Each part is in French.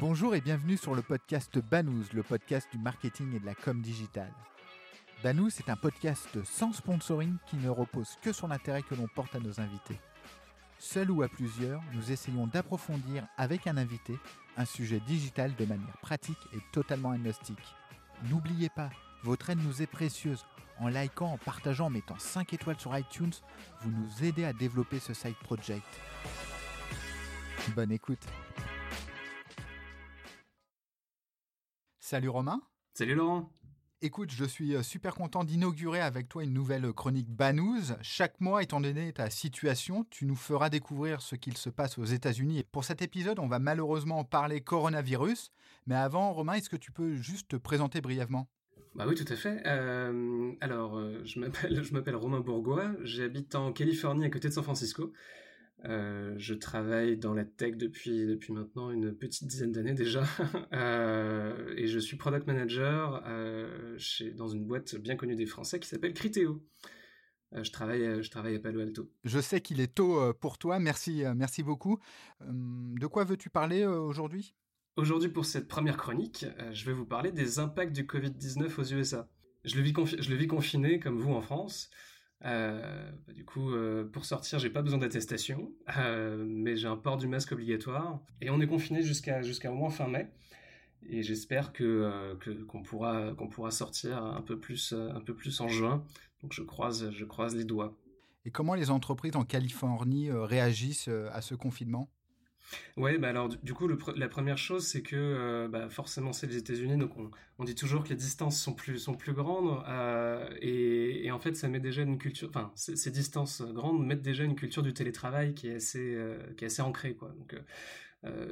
Bonjour et bienvenue sur le podcast Banous, le podcast du marketing et de la com digitale. Banous est un podcast sans sponsoring qui ne repose que sur l'intérêt que l'on porte à nos invités. Seul ou à plusieurs, nous essayons d'approfondir avec un invité un sujet digital de manière pratique et totalement agnostique. N'oubliez pas, votre aide nous est précieuse. En likant, en partageant, en mettant 5 étoiles sur iTunes, vous nous aidez à développer ce side project. Bonne écoute. Salut Romain. Salut Laurent. Écoute, je suis euh, super content d'inaugurer avec toi une nouvelle chronique Banous. Chaque mois, étant donné ta situation, tu nous feras découvrir ce qu'il se passe aux États-Unis. Pour cet épisode, on va malheureusement parler coronavirus. Mais avant, Romain, est-ce que tu peux juste te présenter brièvement? Bah oui, tout à fait. Euh, alors, euh, je m'appelle, je m'appelle Romain Bourgois. J'habite en Californie, à côté de San Francisco. Euh, je travaille dans la tech depuis depuis maintenant une petite dizaine d'années déjà, euh, et je suis product manager euh, chez dans une boîte bien connue des Français qui s'appelle Criteo. Je travaille je travaille à Palo Alto. Je sais qu'il est tôt pour toi. Merci merci beaucoup. de quoi veux-tu parler aujourd'hui? Aujourd'hui, pour cette première chronique, je vais vous parler des impacts du Covid-19 aux USA. Je le vis je le vis confiné comme vous en France. Euh, bah, du coup, euh, pour sortir, j'ai pas besoin d'attestation, euh, mais j'ai un port du masque obligatoire. Et on est confiné jusqu'à jusqu'à au moins fin mai. Et j'espère que qu'on pourra pourra sortir un peu plus un peu plus en juin. Donc je croise je croise les doigts. Et comment les entreprises en Californie réagissent à ce confinement? Ouais, bah alors du, coup, la première chose, c'est que euh, bah, forcément c'est les États-Unis, donc on, on, dit toujours que les distances sont plus sont plus grandes, euh, et, en fait, ça met déjà une culture, enfin, ces distances grandes mettent déjà une culture du télétravail qui est assez euh, qui est assez ancrée, quoi. Donc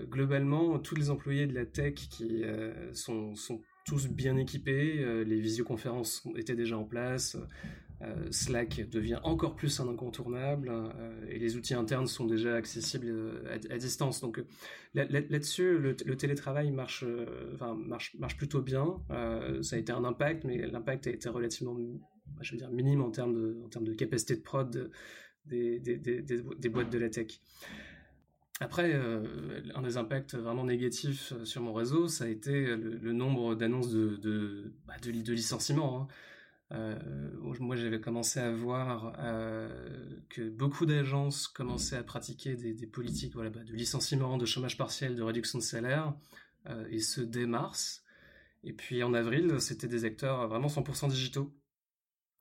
globalement, tous les employés de la tech qui sont sont tous bien équipés, les visioconférences étaient déjà en place, Slack devient encore plus un incontournable euh, et les outils internes sont déjà accessibles à, distance. Donc là-dessus, le, télétravail marche, enfin marche, marche plutôt bien. ça a été un impact, mais l'impact a été relativement, je veux dire, minime en termes de, en termes de capacité de prod des, boîtes de la tech. Après, euh, un des impacts vraiment négatifs euh, sur mon réseau, ça a été le, nombre d'annonces de, de, bah, licenciements. Hein. Euh, moi, j'avais commencé à voir euh, que beaucoup d'agences commençaient à pratiquer des, politiques voilà, bah, de licenciement, de chômage partiel, de réduction de salaire, euh, et ce dès mars. Et puis en avril, c'était des acteurs vraiment 100% digitaux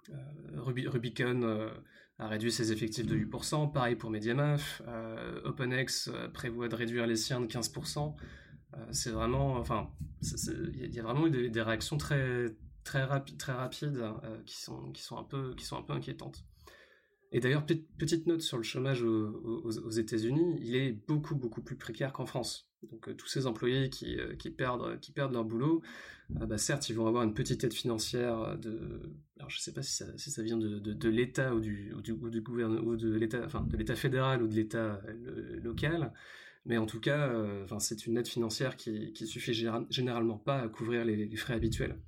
euh, Rubicon a réduit ses effectifs de 8%, pareil pour MediaMaf. OpenX prévoit de réduire les siens de 15%. c'est vraiment, enfin, il y a vraiment eu des, réactions très très rapides, rapides qui sont un peu inquiétantes. Et d'ailleurs, petite note sur le chômage aux, États-Unis, il est beaucoup beaucoup plus précaire qu'en France. Donc euh, tous ces employés qui, euh, perdent leur boulot, euh, bah, certes ils vont avoir une petite aide financière de, alors je sais pas si ça, vient de, l'État ou du, ou du, ou du gouvernement ou de l'État, fédéral ou de l'État local, mais en tout cas, c'est une aide financière qui, qui suffit généralement pas à couvrir les frais habituels.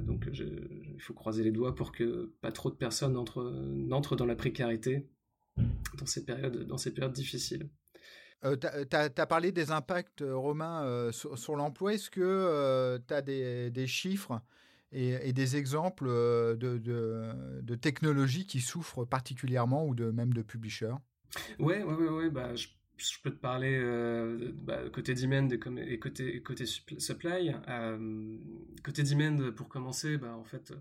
Donc je, il faut croiser les doigts pour que pas trop de personnes n'entrent dans la précarité dans ces périodes dans ces périodes difficiles. Euh, tu as, parlé des impacts, euh, Romain, euh, sur, l'emploi. Est-ce que tu as des, des chiffres et, des exemples de, de, de, technologies qui souffrent particulièrement ou de même de publishers? Ouais, ouais, ouais, ouais bah, je, je peux te parler bah, côté demand et côté, côté supply. côté demand, pour commencer, bah, en fait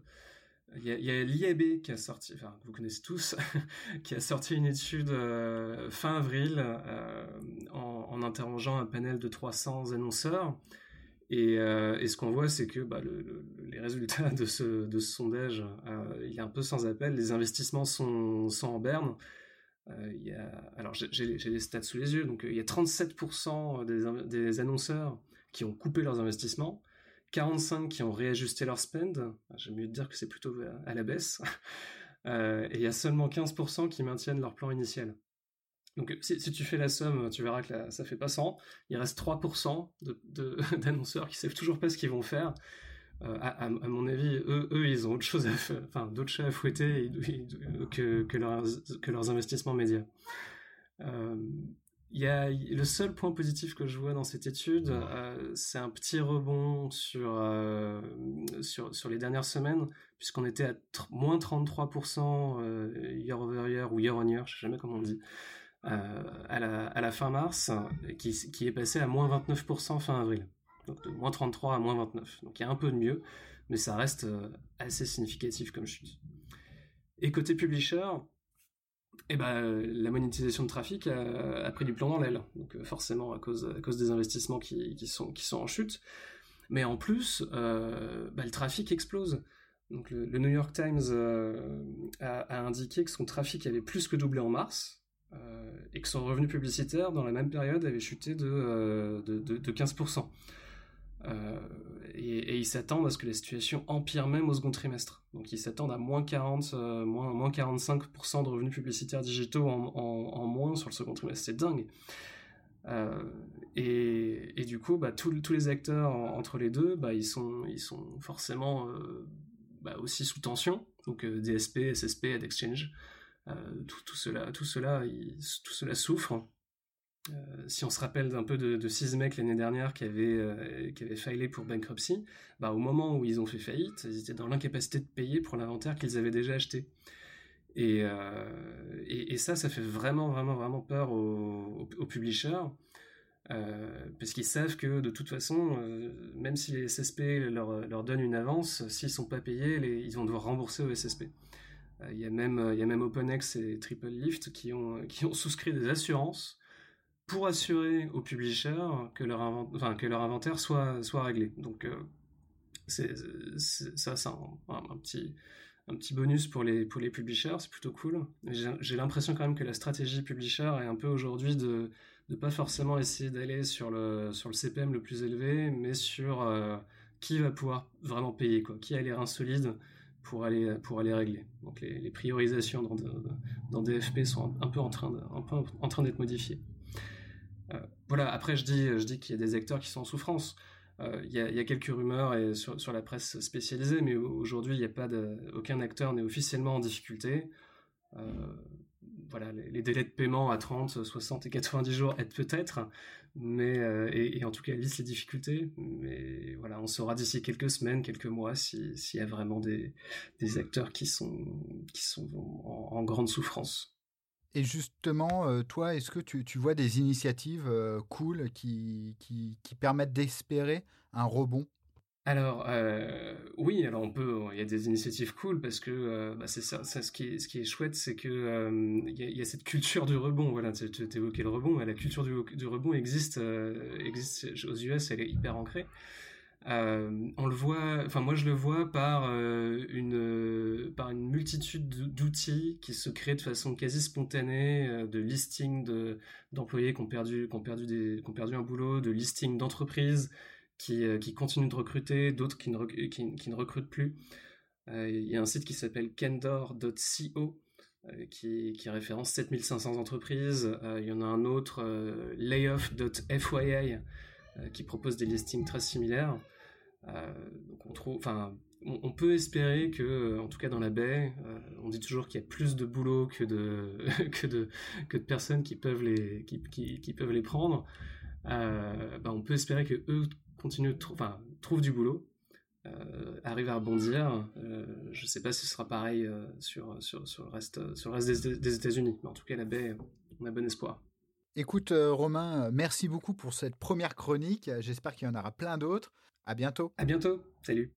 il y a, l'IAB qui a sorti, enfin vous connaissez tous, qui a sorti une étude euh, fin avril euh, en, interrogeant un panel de 300 annonceurs. Et, euh, ce qu'on voit, c'est que bah, le, les résultats de ce, sondage, euh, il est un peu sans appel. Les investissements sont en berne. A, alors j'ai les stats sous les yeux, donc il y a 37% des, des annonceurs qui ont coupé leurs investissements. 45 qui ont réajusté leur spend. J'aime mieux dire que c'est plutôt à la baisse. Euh, et il y a seulement 15% qui maintiennent leur plan initial. Donc si, tu fais la somme, tu verras que là, ça fait pas 100. Il reste 3% d'annonceurs de, qui savent toujours pas ce qu'ils vont faire. Euh, à, à, mon avis, eux, eux, ils ont autre chose à faire, enfin d'autres chats à fouetter que, que, leurs, que leurs investissements médias. Euh, y a le seul point positif que je vois dans cette étude, euh, c'est un petit rebond sur, euh, sur, sur les dernières semaines, puisqu'on était à moins 33% euh, year over year ou year on year, je sais jamais comment on dit, à la, à, la, fin mars, qui, qui, est passé à moins 29% fin avril. Donc de moins 33 à moins 29. Donc il y a un peu de mieux, mais ça reste assez significatif comme chute. Et côté publisher, eh ben, la monétisation de trafic a, pris du plomb dans l'aile. Donc euh, forcément à cause, à cause des investissements qui, qui, sont, qui sont en chute. Mais en plus, euh, bah, le trafic explose. Donc le, New York Times euh, a, indiqué que son trafic avait plus que doublé en mars et que son revenu publicitaire dans la même période avait chuté de, de 15%. Euh, et, ils s'attendent à ce que la situation empire même au second trimestre. Donc ils s'attendent à moins 40, euh, moins, moins 45% de revenus publicitaires digitaux en, moins sur le second trimestre. C'est dingue. Euh, et, du coup, bah, tous les acteurs entre les deux, bah, ils, sont, forcément bah, aussi sous tension. Donc DSP, SSP, AdExchange, tout, tout, cela, tout cela souffre. Euh, si on se rappelle d'un peu de, de l'année dernière qui avait, euh, qui avait pour bankruptcy, bah, au moment où ils ont fait faillite, ils étaient dans l'incapacité de payer pour l'inventaire qu'ils avaient déjà acheté. Et, euh, ça, ça fait vraiment, vraiment, vraiment peur aux, aux, publishers, parce qu'ils savent que de toute façon, même si les SSP leur, donnent une avance, s'ils sont pas payés, ils vont devoir rembourser au SSP. Il y, a même, y a même OpenX et Triple Lift qui ont, qui ont souscrit des assurances pour assurer aux publishers que leur, inventaire soit, réglé. Donc, euh, ça, c'est un, petit, bonus pour les, publishers, c'est plutôt cool. J'ai, l'impression quand même que la stratégie publisher est un peu aujourd'hui de ne pas forcément essayer d'aller sur le, CPM le plus élevé, mais sur euh, qui va pouvoir vraiment payer, quoi, qui a les reins solides pour aller, régler. Donc les, les priorisations dans, DFP sont un peu en train d'être modifiées. Euh, voilà, après je dis, je dis qu'il y a des acteurs qui sont en souffrance. Euh, il y, a quelques rumeurs sur, la presse spécialisée, mais aujourd'hui, il n'y a pas aucun acteur n'est officiellement en difficulté. Euh, voilà, les, délais de paiement à 30, 60 et 90 jours aident peut-être, mais et, en tout cas lisent les difficultés. Mais voilà, on saura d'ici quelques semaines, quelques mois, s'il y a vraiment des, acteurs qui sont, qui sont en grande souffrance. Et justement, euh, toi, est-ce que tu, vois des initiatives euh, cool qui, qui, permettent d'espérer un rebond? Alors euh, oui, alors on peut, il y a des initiatives cool parce que bah, c'est ça, ce qui est, chouette, c'est que il y, y, a cette culture du rebond. Voilà, tu évoquais le rebond, mais la culture du, du rebond existe, existe aux US, elle est hyper ancrée. Euh, on le voit, enfin moi je le vois par euh, une par une multitude d'outils qui se créent de façon quasi spontanée, euh, de listing de d'employés qui ont perdu qui ont perdu des qui ont perdu un boulot, de listing d'entreprises qui qui continuent de recruter, d'autres qui ne qui, ne recrutent plus. Il y a un site qui s'appelle kendor.co qui, qui référence 7500 entreprises. il y en a un autre, layoff.fyi, qui propose des listings très similaires. Euh, on peut espérer que, en tout cas dans la baie, euh, on dit toujours qu'il y a plus de boulot que de personnes qui peuvent les prendre. Euh, bah, on peut espérer que eux continuent, enfin, trouvent du boulot, arrivent à rebondir. je ne sais pas si ce sera pareil sur, sur, sur, le reste, sur le reste des, des États-Unis, mais en tout cas, la baie, on a bon espoir. Écoute, Romain, merci beaucoup pour cette première chronique. J'espère qu'il y en aura plein d'autres. À bientôt. À bientôt. Salut.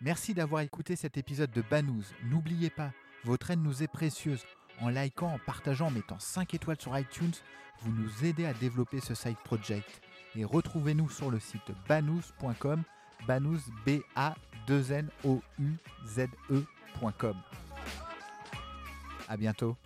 Merci d'avoir écouté cet épisode de Banous. N'oubliez pas, votre aide nous est précieuse. En likant, en partageant, en mettant 5 étoiles sur iTunes, vous nous aidez à développer ce side project. Et retrouvez-nous sur le site banous.com, banous b a 2 n o u z e.com. À bientôt.